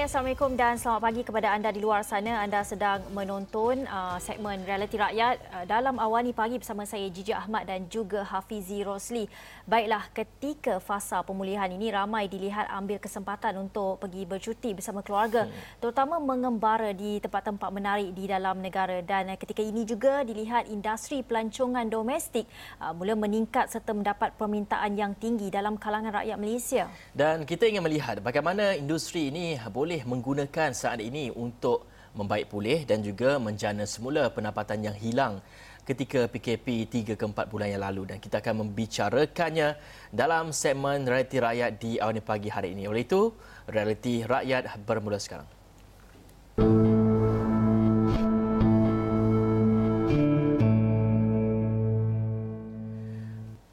Hai, Assalamualaikum dan selamat pagi kepada anda di luar sana. Anda sedang menonton uh, segmen Realiti Rakyat uh, dalam awal ni pagi bersama saya Jiji Ahmad dan juga Hafizi Rosli. Baiklah, ketika fasa pemulihan ini ramai dilihat ambil kesempatan untuk pergi bercuti bersama keluarga, hmm. terutama mengembara di tempat-tempat menarik di dalam negara dan uh, ketika ini juga dilihat industri pelancongan domestik uh, mula meningkat serta mendapat permintaan yang tinggi dalam kalangan rakyat Malaysia. Dan kita ingin melihat bagaimana industri ini boleh menggunakan saat ini untuk membaik pulih dan juga menjana semula pendapatan yang hilang ketika PKP 3 ke 4 bulan yang lalu dan kita akan membicarakannya dalam segmen Realiti Rakyat di awal pagi hari ini. Oleh itu, Realiti Rakyat bermula sekarang.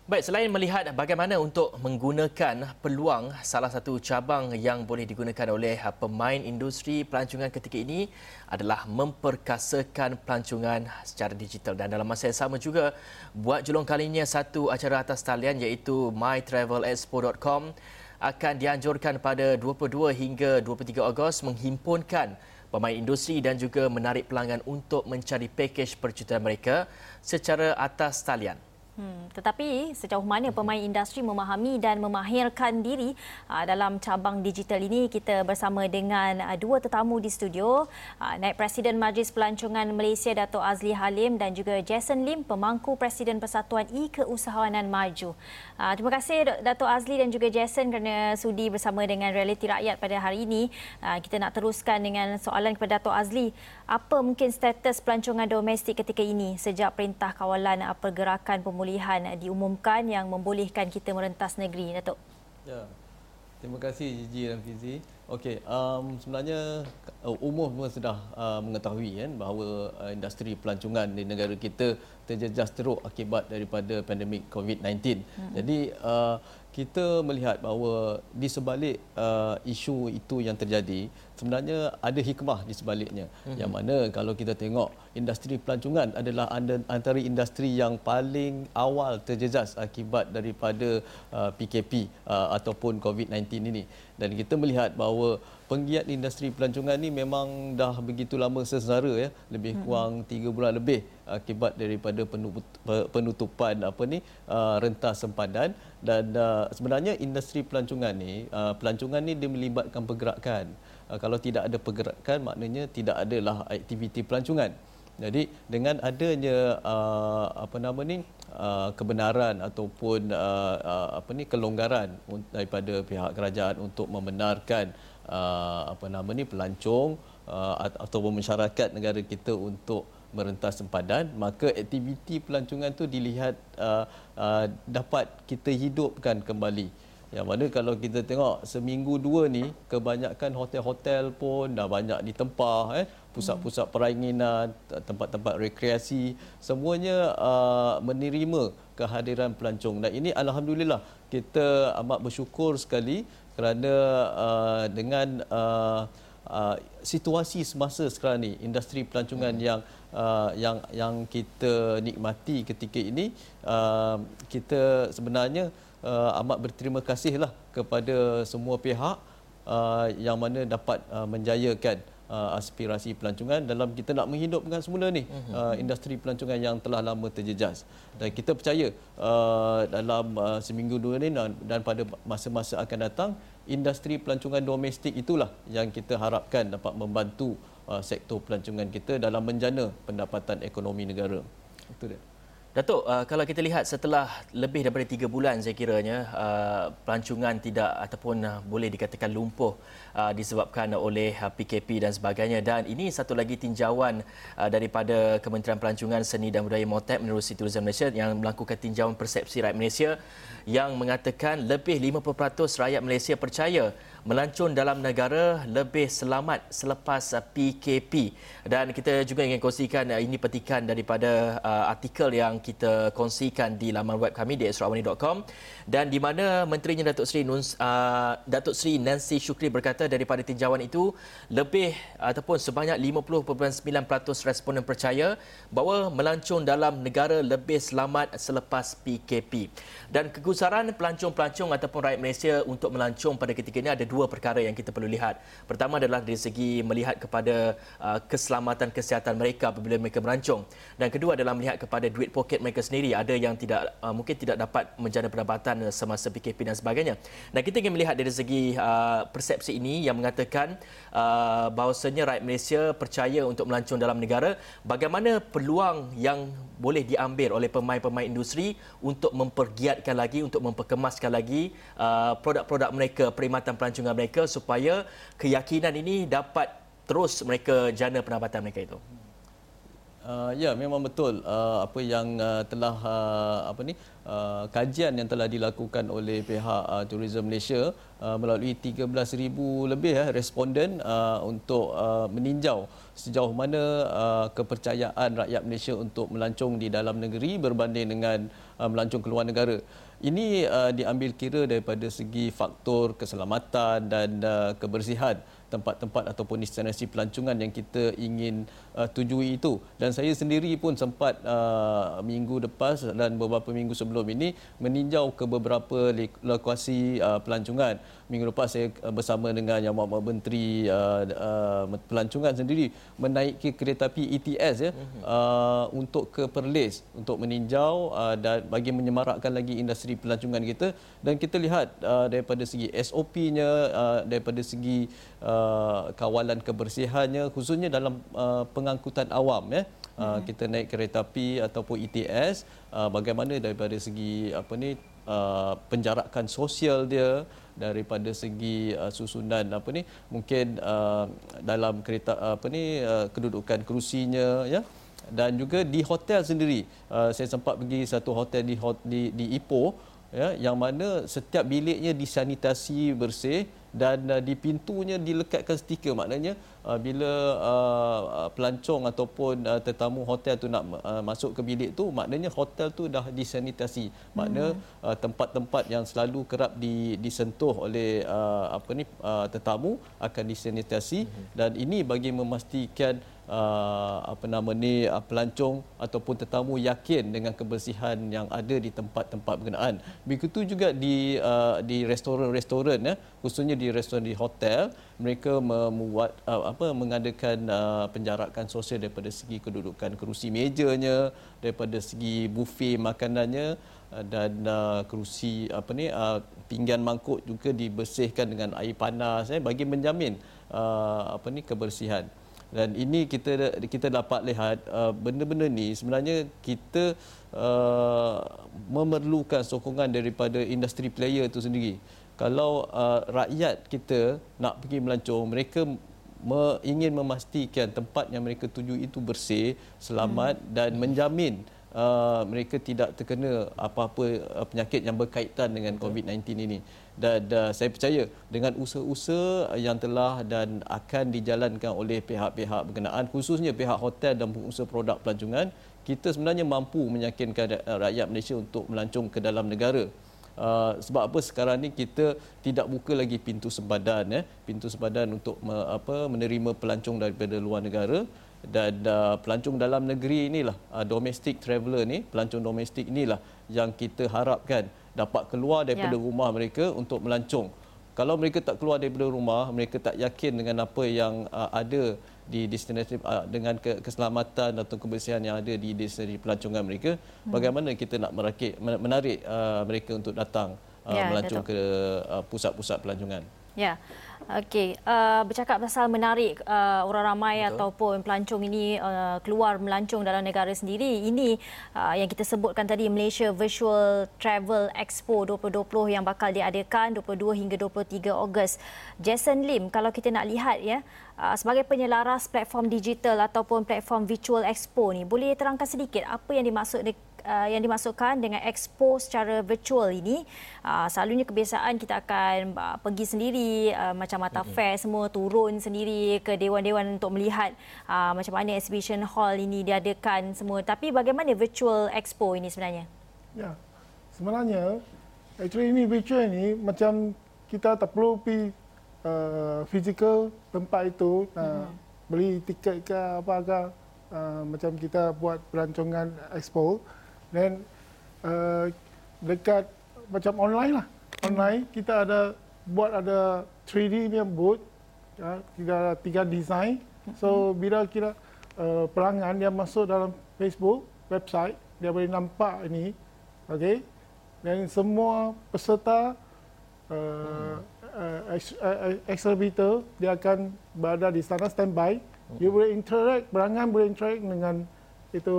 Baik, selain melihat bagaimana untuk menggunakan peluang salah satu cabang yang boleh digunakan oleh pemain industri pelancongan ketika ini adalah memperkasakan pelancongan secara digital dan dalam masa yang sama juga buat julung kalinya satu acara atas talian iaitu mytravelexpo.com akan dianjurkan pada 22 hingga 23 Ogos menghimpunkan pemain industri dan juga menarik pelanggan untuk mencari pakej percutian mereka secara atas talian. Hmm, tetapi sejauh mana pemain industri memahami dan memahirkan diri uh, dalam cabang digital ini kita bersama dengan uh, dua tetamu di studio uh, Naib Presiden Majlis Pelancongan Malaysia Dato' Azli Halim dan juga Jason Lim pemangku Presiden Persatuan E-Keusahawanan Maju. Uh, terima kasih Dato' Azli dan juga Jason kerana sudi bersama dengan Realiti Rakyat pada hari ini. Uh, kita nak teruskan dengan soalan kepada Dato' Azli. Apa mungkin status pelancongan domestik ketika ini sejak Perintah Kawalan Pergerakan Pemulihan pemulihan diumumkan yang membolehkan kita merentas negeri, Datuk. Ya. Terima kasih Gigi dan Fizi. Okey, um, sebenarnya uh, umum semua sudah uh, mengetahui kan bahawa uh, industri pelancongan di negara kita terjejas teruk akibat daripada pandemik COVID-19. Hmm. Jadi uh, kita melihat bahawa di sebalik uh, isu itu yang terjadi sebenarnya ada hikmah di sebaliknya. Mm-hmm. yang mana kalau kita tengok industri pelancongan adalah antara industri yang paling awal terjejas akibat daripada uh, PKP uh, ataupun COVID-19 ini. Dan kita melihat bahawa penggiat industri pelancongan ni memang dah begitu lama sengsara ya. Lebih hmm. kurang tiga bulan lebih akibat daripada penutupan apa ni uh, rentas sempadan. Dan uh, sebenarnya industri pelancongan ni uh, pelancongan ni dia melibatkan pergerakan kalau tidak ada pergerakan maknanya tidak adalah aktiviti pelancongan. Jadi dengan adanya uh, apa nama ni uh, kebenaran ataupun uh, uh, apa ni kelonggaran daripada pihak kerajaan untuk membenarkan uh, apa nama ni pelancong uh, ataupun masyarakat negara kita untuk merentas sempadan maka aktiviti pelancongan tu dilihat uh, uh, dapat kita hidupkan kembali yang mana kalau kita tengok seminggu dua ni kebanyakan hotel-hotel pun dah banyak ditempah eh pusat-pusat peringinan tempat-tempat rekreasi semuanya uh, menerima kehadiran pelancong dan ini alhamdulillah kita amat bersyukur sekali kerana uh, dengan uh, uh, situasi semasa sekarang ni industri pelancongan hmm. yang uh, yang yang kita nikmati ketika ini uh, kita sebenarnya uh, amat berterima kasihlah kepada semua pihak uh, yang mana dapat uh, menjayakan uh, aspirasi pelancongan dalam kita nak menghidupkan semula ni uh-huh. uh, industri pelancongan yang telah lama terjejas. Dan kita percaya uh, dalam uh, seminggu dua ni dan, dan pada masa-masa akan datang industri pelancongan domestik itulah yang kita harapkan dapat membantu uh, sektor pelancongan kita dalam menjana pendapatan ekonomi negara. Itu dia Datuk, uh, kalau kita lihat setelah lebih daripada tiga bulan saya kiranya uh, pelancongan tidak ataupun uh, boleh dikatakan lumpuh uh, disebabkan oleh uh, PKP dan sebagainya. Dan ini satu lagi tinjauan uh, daripada Kementerian Pelancongan Seni dan Budaya Motep menerusi Tourism Malaysia yang melakukan tinjauan persepsi rakyat Malaysia yang mengatakan lebih 50% rakyat Malaysia percaya melancong dalam negara lebih selamat selepas PKP dan kita juga ingin kongsikan uh, ini petikan daripada uh, artikel yang kita kongsikan di laman web kami di esrawani.com dan di mana menterinya Datuk Seri Nuns, uh, Datuk Seri Nancy Shukri berkata daripada tinjauan itu lebih ataupun sebanyak 50.9% responden percaya bahawa melancong dalam negara lebih selamat selepas PKP dan kegusaran pelancong-pelancong ataupun rakyat Malaysia untuk melancong pada ketika ini ada dua dua perkara yang kita perlu lihat. Pertama adalah dari segi melihat kepada uh, keselamatan kesihatan mereka apabila mereka merancung dan kedua adalah melihat kepada duit poket mereka sendiri. Ada yang tidak uh, mungkin tidak dapat menjana pendapatan semasa PKP dan sebagainya. Dan kita ingin melihat dari segi uh, persepsi ini yang mengatakan uh, bahawasanya rakyat Malaysia percaya untuk melancung dalam negara. Bagaimana peluang yang boleh diambil oleh pemain-pemain industri untuk mempergiatkan lagi, untuk memperkemaskan lagi uh, produk-produk mereka, perkhidmatan pelancongan mereka supaya keyakinan ini dapat terus mereka jana pendapatan mereka itu. Uh, ya memang betul uh, apa yang uh, telah uh, apa ni uh, kajian yang telah dilakukan oleh pihak uh, Tourism Malaysia uh, melalui 13,000 lebih uh, responden uh, untuk uh, meninjau sejauh mana uh, kepercayaan rakyat Malaysia untuk melancong di dalam negeri berbanding dengan uh, melancong ke luar negara. Ini uh, diambil kira daripada segi faktor keselamatan dan uh, kebersihan tempat-tempat ataupun destinasi pelancongan yang kita ingin uh, tujui itu. Dan saya sendiri pun sempat uh, minggu lepas dan beberapa minggu sebelum ini meninjau ke beberapa lokasi uh, pelancongan. Minggu lepas saya uh, bersama dengan yang Muhammad Menteri uh, uh, pelancongan sendiri menaiki kereta api ETS ya mhm. uh, untuk ke Perlis untuk meninjau uh, dan bagi menyemarakkan lagi industri pelancongan kita. Dan kita lihat uh, daripada segi SOP-nya uh, daripada segi uh, kawalan kebersihannya khususnya dalam uh, pengangkutan awam ya. Uh, kita naik kereta api ataupun ETS uh, bagaimana daripada segi apa ni uh, penjarakan sosial dia daripada segi uh, susunan apa ni mungkin uh, dalam kereta uh, apa ni uh, kedudukan kerusinya ya. Dan juga di hotel sendiri uh, saya sempat pergi satu hotel di di, di Ipoh ya yang mana setiap biliknya disanitasi bersih dan uh, di pintunya dilekatkan stiker maknanya uh, bila uh, uh, pelancong ataupun uh, tetamu hotel tu nak uh, masuk ke bilik tu maknanya hotel tu dah disanitasi makna hmm. uh, tempat-tempat yang selalu kerap di, disentuh oleh uh, apa ni uh, tetamu akan disanitasi hmm. dan ini bagi memastikan uh, apa nama ni uh, pelancong ataupun tetamu yakin dengan kebersihan yang ada di tempat-tempat berkenaan. Begitu juga di uh, di restoran-restoran ya, khususnya di restoran di hotel, mereka membuat uh, apa mengadakan uh, penjarakan sosial daripada segi kedudukan kerusi mejanya, daripada segi buffet makanannya uh, dan uh, kerusi apa ni uh, pinggan mangkuk juga dibersihkan dengan air panas eh bagi menjamin uh, apa ni kebersihan dan ini kita kita dapat lihat uh, benda-benda ni sebenarnya kita uh, memerlukan sokongan daripada industri player itu sendiri kalau uh, rakyat kita nak pergi melancong mereka me, ingin memastikan tempat yang mereka tuju itu bersih selamat hmm. dan menjamin uh, mereka tidak terkena apa-apa uh, penyakit yang berkaitan dengan COVID-19 ini. Dan uh, saya percaya dengan usaha-usaha yang telah dan akan dijalankan oleh pihak-pihak berkenaan khususnya pihak hotel dan pengusaha produk pelancongan kita sebenarnya mampu meyakinkan rakyat Malaysia untuk melancong ke dalam negara. Uh, sebab apa? Sekarang ni kita tidak buka lagi pintu sempadan eh. Pintu sempadan untuk me, apa menerima pelancong daripada luar negara dan uh, pelancong dalam negeri inilah uh, domestic traveller ni pelancong domestik inilah yang kita harapkan dapat keluar daripada ya. rumah mereka untuk melancong. Kalau mereka tak keluar daripada rumah, mereka tak yakin dengan apa yang uh, ada di destinasi uh, dengan ke- keselamatan atau kebersihan yang ada di destinasi pelancongan mereka, hmm. bagaimana kita nak merakit menarik uh, mereka untuk datang uh, ya, melancong Datuk. ke uh, pusat-pusat pelancongan. Ya. Okey, uh, bercakap pasal menarik uh, orang ramai Betul. ataupun pelancong ini uh, keluar melancong dalam negara sendiri. Ini uh, yang kita sebutkan tadi Malaysia Virtual Travel Expo 2020 yang bakal diadakan 22 hingga 23 Ogos. Jason Lim, kalau kita nak lihat ya, uh, sebagai penyelaras platform digital ataupun platform Virtual Expo ni, boleh terangkan sedikit apa yang dimaksud uh, yang dimasukkan dengan expo secara virtual ini uh, selalunya kebiasaan kita akan uh, pergi sendiri uh, macam mata mm-hmm. fair semua turun sendiri ke dewan-dewan untuk melihat uh, macam mana exhibition hall ini diadakan semua tapi bagaimana virtual expo ini sebenarnya ya sebenarnya actually ini virtual ini macam kita tak perlu pergi uh, physical tempat itu uh, mm-hmm. beli tiket ke apa ke uh, macam kita buat perancangan expo dan uh, dekat macam online lah online kita ada buat ada 3D punya booth, ya, tiga, tiga design. So bila kira uh, pelanggan yang masuk dalam Facebook website, dia boleh nampak ini, okay. Dan semua peserta uh, uh, exhibitor dia akan berada di sana standby. You boleh interact, pelanggan boleh interact dengan itu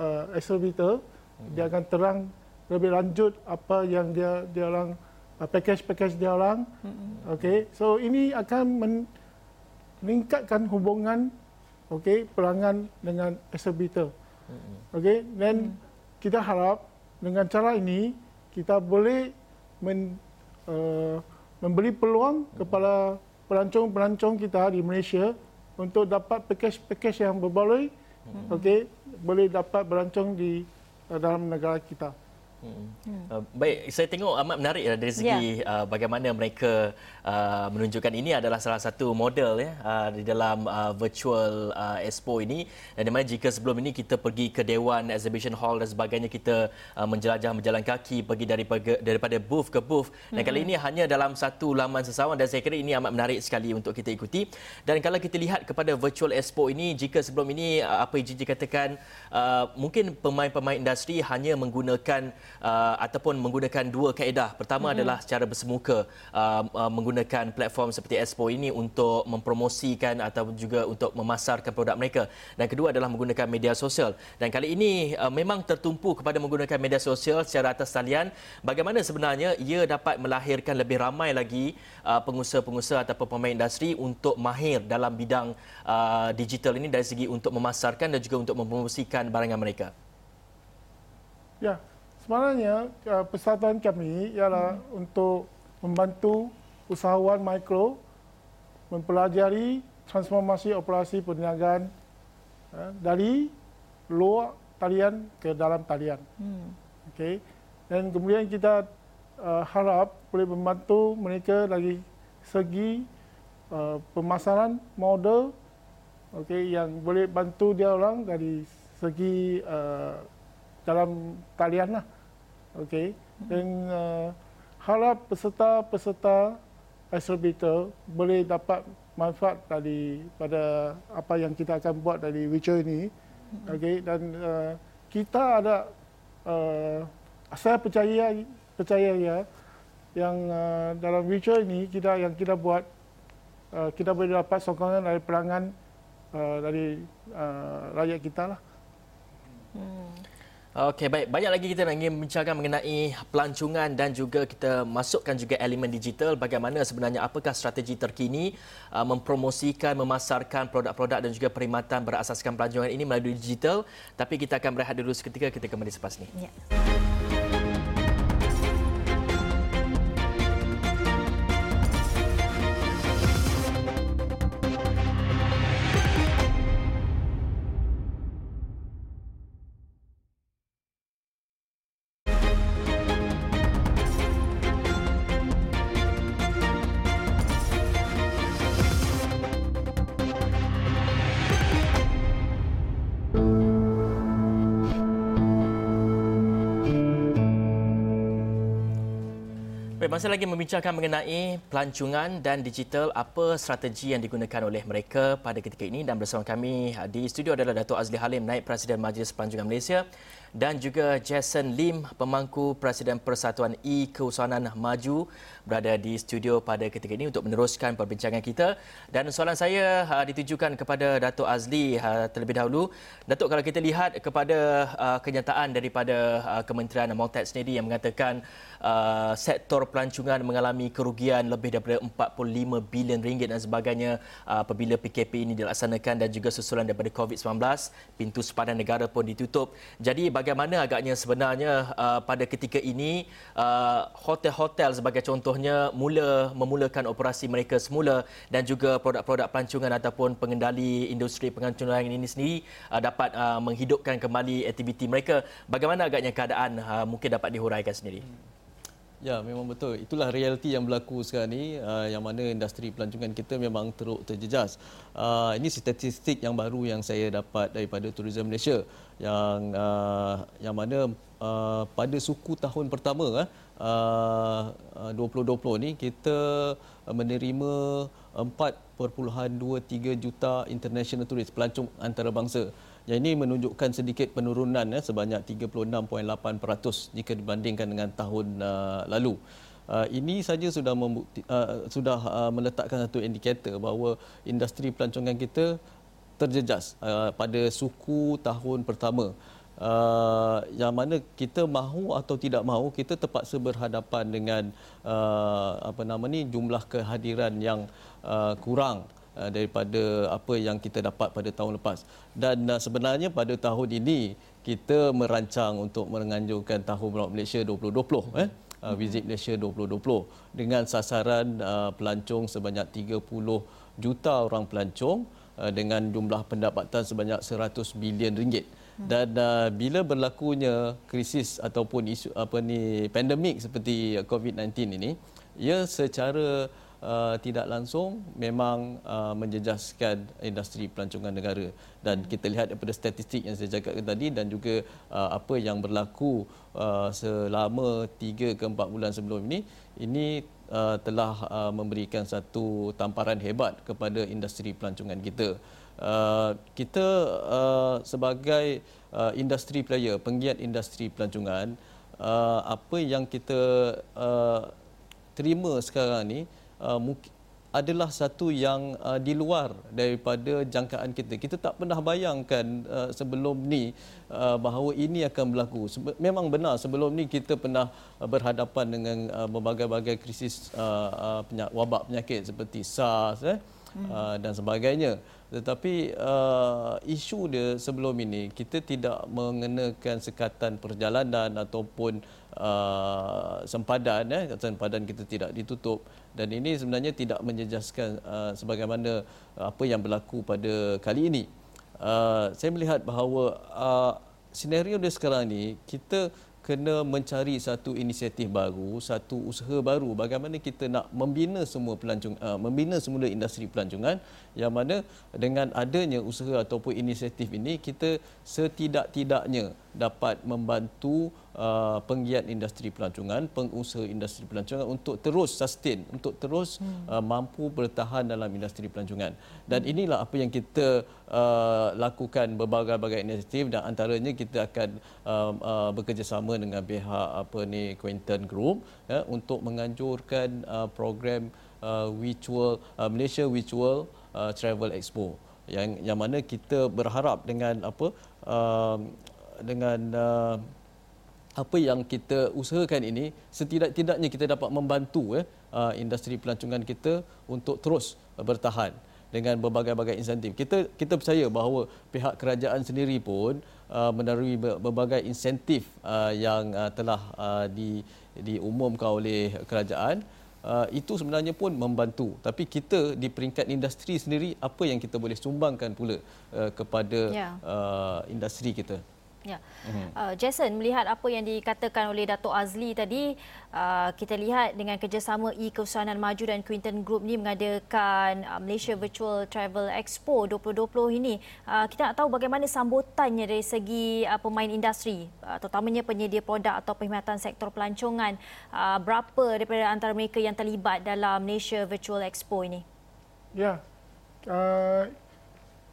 uh, exhibitor. Dia akan terang lebih lanjut apa yang dia dia orang uh, package-package dia orang. Mm-hmm. Okey. So ini akan meningkatkan hubungan okey pelanggan dengan exhibitor. Mm-hmm. Okey. Dan mm. kita harap dengan cara ini kita boleh men, uh, memberi peluang mm-hmm. kepada pelancong-pelancong kita di Malaysia untuk dapat package-package yang berbaloi. Mm-hmm. Okey, boleh dapat berancang di uh, dalam negara kita. Hmm. Uh, baik, saya tengok amat menarik dari segi yeah. uh, bagaimana mereka uh, menunjukkan ini adalah salah satu model ya uh, di dalam uh, virtual uh, expo ini dan di mana jika sebelum ini kita pergi ke Dewan Exhibition Hall dan sebagainya kita uh, menjelajah berjalan kaki pergi daripada daripada booth ke booth mm-hmm. dan kali hmm. ini hanya dalam satu laman sesawan dan saya kira ini amat menarik sekali untuk kita ikuti dan kalau kita lihat kepada virtual expo ini jika sebelum ini uh, apa yang Gigi katakan uh, mungkin pemain-pemain industri hanya menggunakan uh, ataupun menggunakan dua kaedah. Pertama mm-hmm. adalah secara bersemuka uh, uh, menggunakan platform seperti Expo ini untuk mempromosikan atau juga untuk memasarkan produk mereka. Dan kedua adalah menggunakan media sosial. Dan kali ini uh, memang tertumpu kepada menggunakan media sosial secara atas talian. Bagaimana sebenarnya ia dapat melahirkan lebih ramai lagi uh, pengusaha-pengusaha atau pemain industri untuk mahir dalam bidang uh, digital ini dari segi untuk memasarkan dan juga untuk mempromosikan barangan mereka. Ya, sebenarnya uh, persatuan kami ialah hmm. untuk membantu usahawan mikro mempelajari transformasi operasi perniagaan uh, dari luar talian ke dalam talian. Hmm. Okay. Dan kemudian kita uh, harap boleh membantu mereka dari segi uh, pemasaran model okay, yang boleh bantu dia orang dari segi uh, dalam talian lah. Okey. Dan uh, harap peserta-peserta exhibitor boleh dapat manfaat dari pada apa yang kita akan buat dari Witcher ini. Okey dan uh, kita ada uh, saya percaya percaya ya yang uh, dalam Witcher ini kita yang kita buat uh, kita boleh dapat sokongan dari pelanggan uh, dari uh, rakyat kita lah. Hmm. Okey, baik. Banyak lagi kita nak ingin bincangkan mengenai pelancongan dan juga kita masukkan juga elemen digital. Bagaimana sebenarnya apakah strategi terkini uh, mempromosikan, memasarkan produk-produk dan juga perkhidmatan berasaskan pelancongan ini melalui digital. Tapi kita akan berehat dulu seketika. Kita kembali selepas ini. Ya. Masih lagi membincangkan mengenai pelancongan dan digital, apa strategi yang digunakan oleh mereka pada ketika ini dan bersama kami di studio adalah Datuk Azli Halim, Naib Presiden Majlis Pelancongan Malaysia dan juga Jason Lim, pemangku Presiden Persatuan E-Keusahanan Maju berada di studio pada ketika ini untuk meneruskan perbincangan kita. Dan soalan saya uh, ditujukan kepada Datuk Azli uh, terlebih dahulu. Datuk, kalau kita lihat kepada kenyataan daripada Kementerian Monetar sendiri yang mengatakan uh, sektor pelancongan mengalami kerugian lebih daripada 45 bilion ringgit dan sebagainya uh, apabila PKP ini dilaksanakan dan juga susulan daripada COVID-19, pintu sepadan negara pun ditutup. Jadi bagaimana agaknya sebenarnya uh, pada ketika ini uh, hotel-hotel sebagai contohnya mula memulakan operasi mereka semula dan juga produk-produk pelancongan ataupun pengendali industri pelancongan ini sendiri uh, dapat uh, menghidupkan kembali aktiviti mereka. Bagaimana agaknya keadaan uh, mungkin dapat dihuraikan sendiri Ya, memang betul. Itulah realiti yang berlaku sekarang ni uh, yang mana industri pelancongan kita memang teruk terjejas. Uh, ini statistik yang baru yang saya dapat daripada Tourism Malaysia yang uh, yang mana uh, pada suku tahun pertama uh, uh, 2020 ni kita menerima 4.23 juta international tourist pelancong antarabangsa. Yang ini menunjukkan sedikit penurunan ya, sebanyak 36.8% jika dibandingkan dengan tahun uh, lalu. Uh, ini saja sudah membukti, uh, sudah uh, meletakkan satu indikator bahawa industri pelancongan kita terjejas uh, pada suku tahun pertama. Uh, yang mana kita mahu atau tidak mahu kita terpaksa berhadapan dengan uh, apa nama ni jumlah kehadiran yang uh, kurang uh, daripada apa yang kita dapat pada tahun lepas. Dan uh, sebenarnya pada tahun ini kita merancang untuk menganjurkan tahun Malaysia 2020 eh? Uh, Visit Malaysia 2020 dengan sasaran uh, pelancong sebanyak 30 juta orang pelancong uh, dengan jumlah pendapatan sebanyak 100 bilion ringgit. Dan uh, bila berlakunya krisis ataupun isu apa ni pandemik seperti COVID-19 ini, ia secara uh, tidak langsung memang uh, menjejaskan industri pelancongan negara. Dan kita lihat daripada statistik yang saya cakapkan tadi dan juga uh, apa yang berlaku uh, selama 3 ke 4 bulan sebelum ini ini uh, telah uh, memberikan satu tamparan hebat kepada industri pelancongan kita. Uh, kita uh, sebagai uh, industri player penggiat industri pelancongan uh, apa yang kita uh, terima sekarang ni uh, adalah satu yang uh, di luar daripada jangkaan kita. Kita tak pernah bayangkan uh, sebelum ni uh, bahawa ini akan berlaku. Sebe- memang benar sebelum ni kita pernah uh, berhadapan dengan uh, berbagai-bagai krisis uh, uh, penyak- wabak penyakit seperti SARS eh, hmm. uh, dan sebagainya. Tetapi uh, isu dia sebelum ini kita tidak mengenakan sekatan perjalanan ataupun uh, sempadan eh sempadan kita tidak ditutup dan ini sebenarnya tidak menjejaskan uh, sebagaimana uh, apa yang berlaku pada kali ini. Uh, saya melihat bahawa uh, senario dia sekarang ni kita kena mencari satu inisiatif baru, satu usaha baru bagaimana kita nak membina semua pelancong uh, membina semula industri pelancongan yang mana dengan adanya usaha ataupun inisiatif ini kita setidak-tidaknya dapat membantu uh, penggiat industri pelancongan, pengusaha industri pelancongan untuk terus sustain, untuk terus hmm. uh, mampu bertahan dalam industri pelancongan. Dan hmm. inilah apa yang kita uh, lakukan berbagai-bagai inisiatif dan antaranya kita akan uh, uh, bekerjasama dengan pihak apa ni Quinton Group ya, untuk menganjurkan uh, program uh, virtual uh, Malaysia Virtual uh, Travel Expo yang yang mana kita berharap dengan apa uh, dengan uh, apa yang kita usahakan ini setidak-tidaknya kita dapat membantu eh, uh, industri pelancongan kita untuk terus bertahan dengan berbagai-bagai insentif. Kita kita percaya bahawa pihak kerajaan sendiri pun uh, menerima berbagai insentif uh, yang uh, telah uh, di diumumkan oleh kerajaan uh, itu sebenarnya pun membantu. Tapi kita di peringkat industri sendiri apa yang kita boleh sumbangkan pula uh, kepada yeah. uh, industri kita. Ya. Uh, Jason melihat apa yang dikatakan oleh Dato Azli tadi, uh, kita lihat dengan kerjasama E-Kesusanan Maju dan Quinton Group ni mengadakan uh, Malaysia Virtual Travel Expo 2020 ini. Uh, kita nak tahu bagaimana sambutannya dari segi uh, pemain industri, uh, terutamanya penyedia produk atau perkhidmatan sektor pelancongan. Uh, berapa daripada antara mereka yang terlibat dalam Malaysia Virtual Expo ini? Ya. Uh,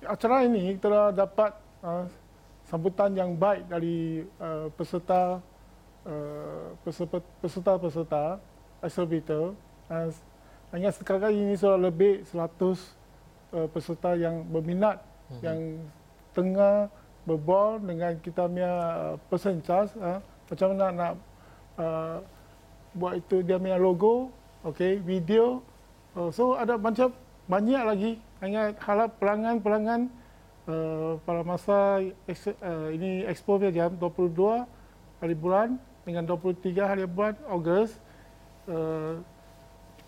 acara ini telah dapat uh, sambutan yang baik dari uh, peserta uh, peserta-peserta exhibitor. Uh, hanya sekarang ini sudah lebih 100 uh, peserta yang berminat uh-huh. yang tengah berbol dengan kita punya uh, person charge uh, macam mana nak uh, buat itu dia punya logo, okay, video. Uh, so ada macam banyak lagi hanya harap pelanggan-pelanggan uh, pada masa uh, ini expo dia jam 22 hari bulan dengan 23 hari bulan Ogos. Uh,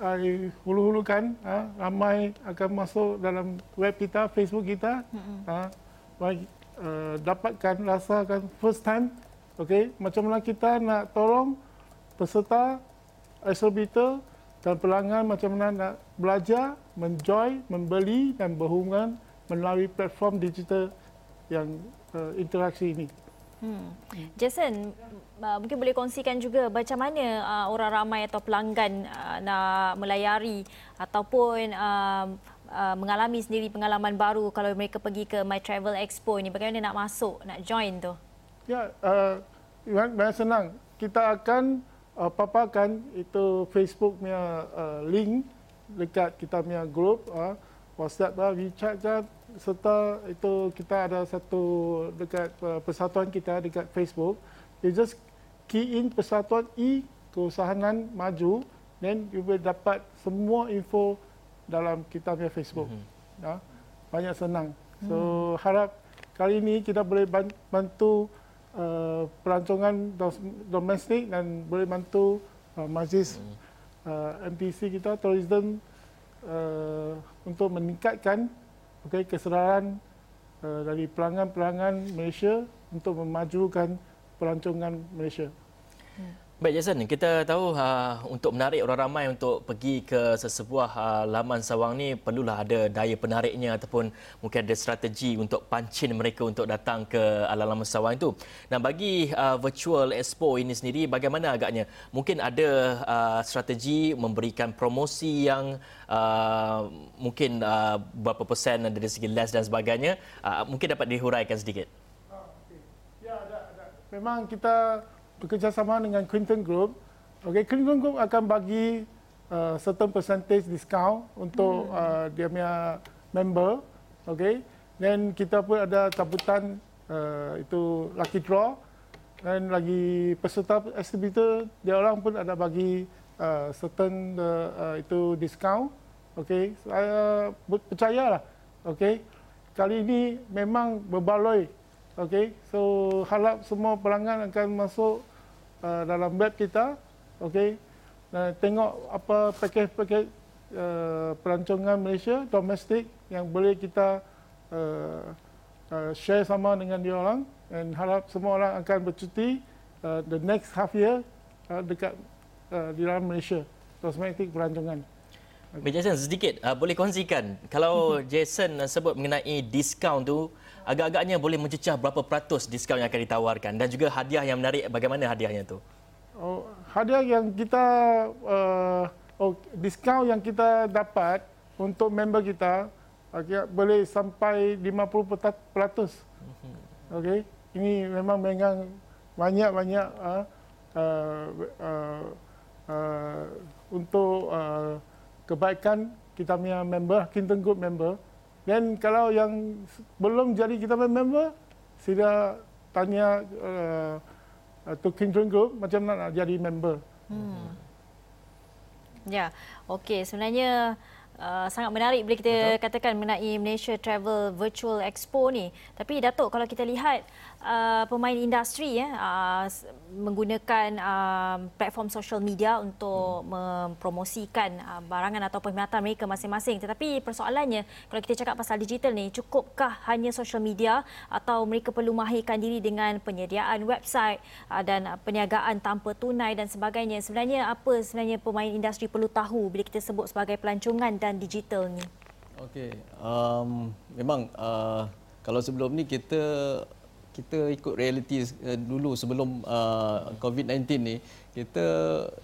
hari hulu-hulu kan uh, ramai akan masuk dalam web kita Facebook kita. Mm-hmm. uh, uh, dapatkan rasakan first time okey? Macam mana kita nak tolong peserta exhibitor dan pelanggan macam mana nak belajar menjoy membeli dan berhubungan melalui platform digital yang uh, interaksi ini. Hmm. Jason, uh, mungkin boleh kongsikan juga macam mana uh, orang ramai atau pelanggan uh, nak melayari ataupun uh, uh, mengalami sendiri pengalaman baru kalau mereka pergi ke My Travel Expo ni. Bagaimana nak masuk, nak join tu? Ya, uh, memang senang. Kita akan uh, paparkan itu Facebook punya uh, link dekat kita punya group, uh, WhatsApp, uh, WeChat, uh, serta itu kita ada satu dekat uh, persatuan kita dekat Facebook. You just key in persatuan E keusahanan maju then you will dapat semua info dalam kita punya Facebook. Mm-hmm. Ya. Banyak senang. So mm. harap kali ini kita boleh bantu uh, pelancongan domestik dan boleh bantu uh, majlis mm. uh, MPC kita tourism uh, untuk meningkatkan okay, kesedaran uh, dari pelanggan-pelanggan Malaysia untuk memajukan pelancongan Malaysia. Baik Jason, kita tahu uh, untuk menarik orang ramai untuk pergi ke sesebuah uh, laman sawang ni perlulah ada daya penariknya ataupun mungkin ada strategi untuk pancin mereka untuk datang ke uh, laman sawang itu. Dan bagi uh, virtual expo ini sendiri bagaimana agaknya? Mungkin ada uh, strategi memberikan promosi yang uh, mungkin uh, berapa persen dari segi less dan sebagainya. Uh, mungkin dapat dihuraikan sedikit. Ah, ya. Memang kita bekerjasama dengan Quinton Group. Okay, Quinton Group akan bagi uh, certain percentage discount untuk hmm. uh, dia punya member. Okay, dan kita pun ada cabutan uh, itu lucky draw dan lagi peserta exhibitor dia orang pun ada bagi uh, certain uh, uh, itu discount. Okay, saya percayalah. Okay, kali ini memang berbaloi. Okay, so harap semua pelanggan akan masuk uh, dalam web kita, okey. Uh, tengok apa pakej-pakej uh, pelancongan Malaysia domestik yang boleh kita uh, uh, share sama dengan dia orang dan harap semua orang akan bercuti uh, the next half year uh, dekat uh, di dalam Malaysia domestik pelancongan. Okay. Jason sedikit uh, boleh kongsikan kalau Jason sebut mengenai diskaun tu agak-agaknya boleh mencecah berapa peratus diskaun yang akan ditawarkan dan juga hadiah yang menarik bagaimana hadiahnya tu? Oh, hadiah yang kita uh, oh, diskaun yang kita dapat untuk member kita okay, boleh sampai 50%. Mhm. Okey, ini memang memang banyak-banyak uh, uh, uh, uh, untuk uh, kebaikan kita punya member, Kinton Group member. Dan kalau yang belum jadi kita member, sila tanya uh, to Kindred Group macam mana nak jadi member. Hmm. Ya, okey. Sebenarnya uh, sangat menarik bila kita Betul. katakan mengenai Malaysia Travel Virtual Expo ni. Tapi Datuk, kalau kita lihat uh, pemain industri ya uh, menggunakan uh, platform social media untuk hmm. mempromosikan uh, barangan atau perkhidmatan mereka masing-masing. Tetapi persoalannya kalau kita cakap pasal digital ni cukupkah hanya social media atau mereka perlu mahirkan diri dengan penyediaan website uh, dan uh, perniagaan tanpa tunai dan sebagainya? Sebenarnya apa sebenarnya pemain industri perlu tahu bila kita sebut sebagai pelancongan dan digital ni? Okey um, memang uh, kalau sebelum ni kita kita ikut realiti uh, dulu sebelum uh, COVID-19 ni kita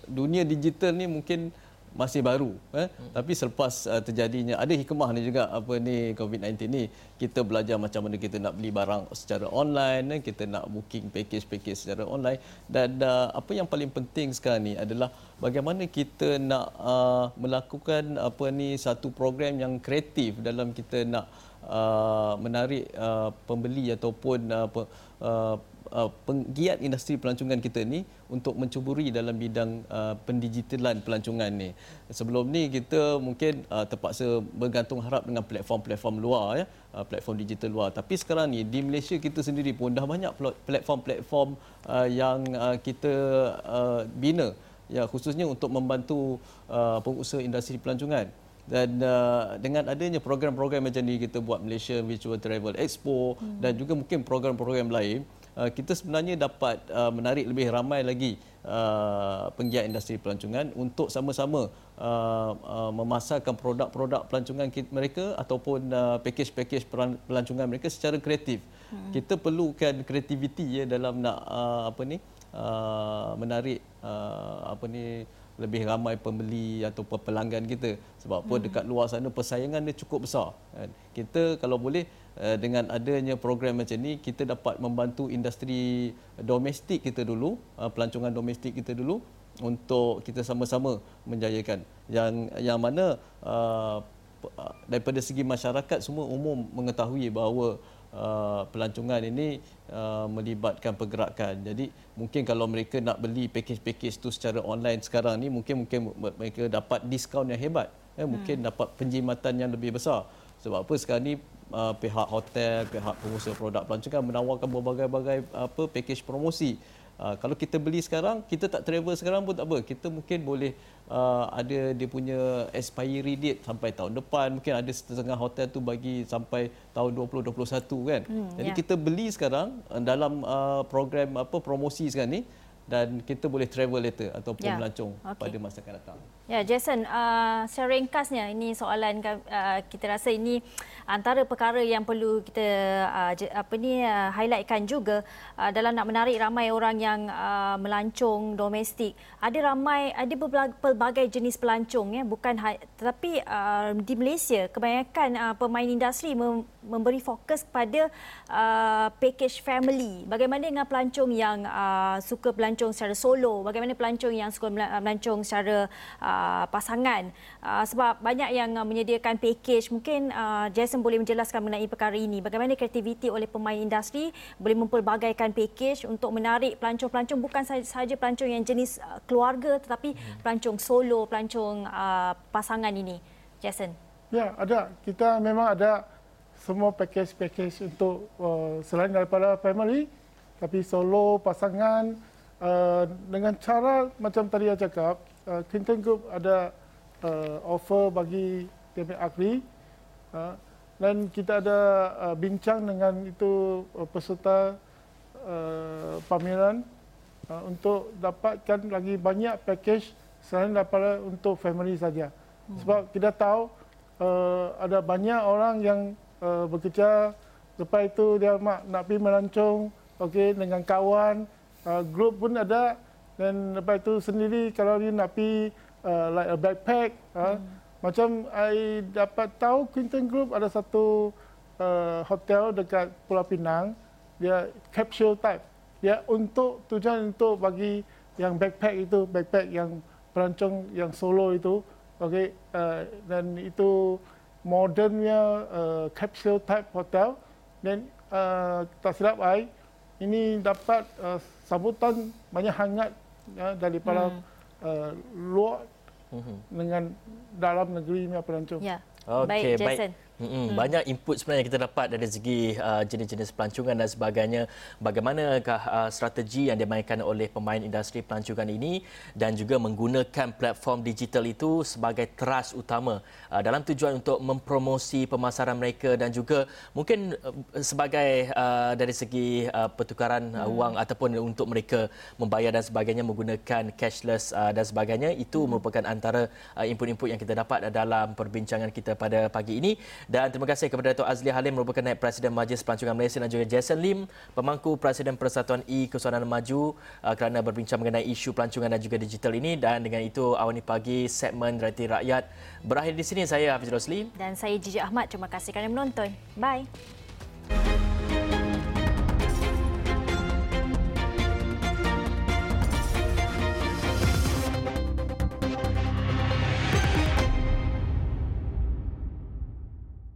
dunia digital ni mungkin masih baru eh hmm. tapi selepas uh, terjadinya ada hikmah ni juga apa ni COVID-19 ni kita belajar macam mana kita nak beli barang secara online eh? kita nak booking package-package secara online dan uh, apa yang paling penting sekarang ni adalah bagaimana kita nak uh, melakukan apa ni satu program yang kreatif dalam kita nak Uh, menarik uh, pembeli ataupun uh, uh, uh, penggiat industri pelancongan kita ni untuk mencuburi dalam bidang uh, pendigitalan pelancongan ni. Sebelum ni kita mungkin uh, terpaksa bergantung harap dengan platform-platform luar ya, uh, platform digital luar. Tapi sekarang ni di Malaysia kita sendiri pun dah banyak platform-platform uh, yang uh, kita uh, bina ya khususnya untuk membantu uh, pengusaha industri pelancongan dan uh, dengan adanya program-program macam ni kita buat Malaysia Virtual Travel Expo hmm. dan juga mungkin program-program lain uh, kita sebenarnya dapat uh, menarik lebih ramai lagi uh, penggiat industri pelancongan untuk sama-sama uh, uh, memasarkan produk-produk pelancongan mereka ataupun uh, package-package pelancongan mereka secara kreatif Hmm. Kita perlukan kreativiti ya dalam nak uh, apa ni uh, menarik uh, apa ni lebih ramai pembeli atau pelanggan kita. Sebab apa hmm. dekat luar sana persaingan dia cukup besar kan. Kita kalau boleh uh, dengan adanya program macam ni kita dapat membantu industri domestik kita dulu uh, pelancongan domestik kita dulu untuk kita sama-sama menjayakan. Yang yang mana uh, daripada segi masyarakat semua umum mengetahui bahawa Uh, pelancongan ini uh, melibatkan pergerakan. Jadi mungkin kalau mereka nak beli package-package tu secara online sekarang ni mungkin mungkin mereka dapat diskaun yang hebat. Eh, hmm. mungkin dapat penjimatan yang lebih besar. Sebab apa sekarang ni uh, pihak hotel, pihak pengusaha produk pelancongan menawarkan berbagai-bagai apa package promosi. Uh, kalau kita beli sekarang, kita tak travel sekarang pun tak apa. Kita mungkin boleh uh, ada dia punya expiry date sampai tahun depan. Mungkin ada setengah hotel tu bagi sampai tahun 2021 kan. Hmm, Jadi yeah. kita beli sekarang uh, dalam uh, program apa promosi sekarang ni dan kita boleh travel later ataupun yeah. melancong okay. pada masa akan datang. Ya, Jason, uh, secara ringkasnya ini soalan uh, kita rasa ini antara perkara yang perlu kita uh, apa ni uh, highlightkan juga uh, dalam nak menarik ramai orang yang uh, melancong domestik. Ada ramai ada pelbagai jenis pelancong ya, bukan tetapi uh, di Malaysia kebanyakan uh, pemain industri mem- memberi fokus kepada uh, package family. Bagaimana dengan pelancong yang uh, suka pelancong secara solo? Bagaimana pelancong yang suka melancong secara uh, Uh, pasangan. Uh, sebab banyak yang uh, menyediakan package. Mungkin uh, Jason boleh menjelaskan mengenai perkara ini. Bagaimana kreativiti oleh pemain industri boleh mempelbagaikan package untuk menarik pelancong-pelancong bukan sahaja pelancong yang jenis uh, keluarga tetapi hmm. pelancong solo pelancong uh, pasangan ini. Jason. Ya ada. Kita memang ada semua package-package untuk uh, selain daripada family tapi solo pasangan uh, dengan cara macam tadi saya cakap uh, Clinton Group ada uh, offer bagi Demi Akri uh, dan kita ada uh, bincang dengan itu uh, peserta uh, pameran uh, untuk dapatkan lagi banyak package selain daripada untuk family saja. Hmm. Sebab kita tahu uh, ada banyak orang yang uh, bekerja lepas itu dia nak, nak pergi melancong okay, dengan kawan, uh, grup pun ada dan lepas itu sendiri kalau dia nak pergi uh, like a backpack uh, hmm. macam I dapat tahu Quinton Group ada satu uh, hotel dekat Pulau Pinang. Dia capsule type. Dia untuk tujuan untuk bagi yang backpack itu backpack yang perancong yang solo itu okey uh, dan itu modernnya uh, capsule type hotel. Dan uh, tak silap I ini dapat uh, sambutan banyak hangat ya, daripada hmm. uh, luar hmm. dengan dalam negeri punya pelancong. Ya. Okay, baik, Jason. Baik. Hmm. Banyak input sebenarnya kita dapat dari segi uh, jenis-jenis pelancongan dan sebagainya. Bagaimanakah uh, strategi yang dimainkan oleh pemain industri pelancongan ini dan juga menggunakan platform digital itu sebagai teras utama uh, dalam tujuan untuk mempromosi pemasaran mereka dan juga mungkin uh, sebagai uh, dari segi uh, pertukaran uh, hmm. wang ataupun untuk mereka membayar dan sebagainya menggunakan cashless uh, dan sebagainya. Itu hmm. merupakan antara uh, input-input yang kita dapat dalam perbincangan kita pada pagi ini. Dan terima kasih kepada Dato' Azli Halim merupakan Naib Presiden Majlis Pelancongan Malaysia dan juga Jason Lim, pemangku Presiden Persatuan E-Kesudanan Maju uh, kerana berbincang mengenai isu pelancongan dan juga digital ini. Dan dengan itu, awal ini pagi segmen Realiti Rakyat berakhir di sini. Saya Hafiz Rosli. Dan saya Jiji Ahmad. Terima kasih kerana menonton. Bye.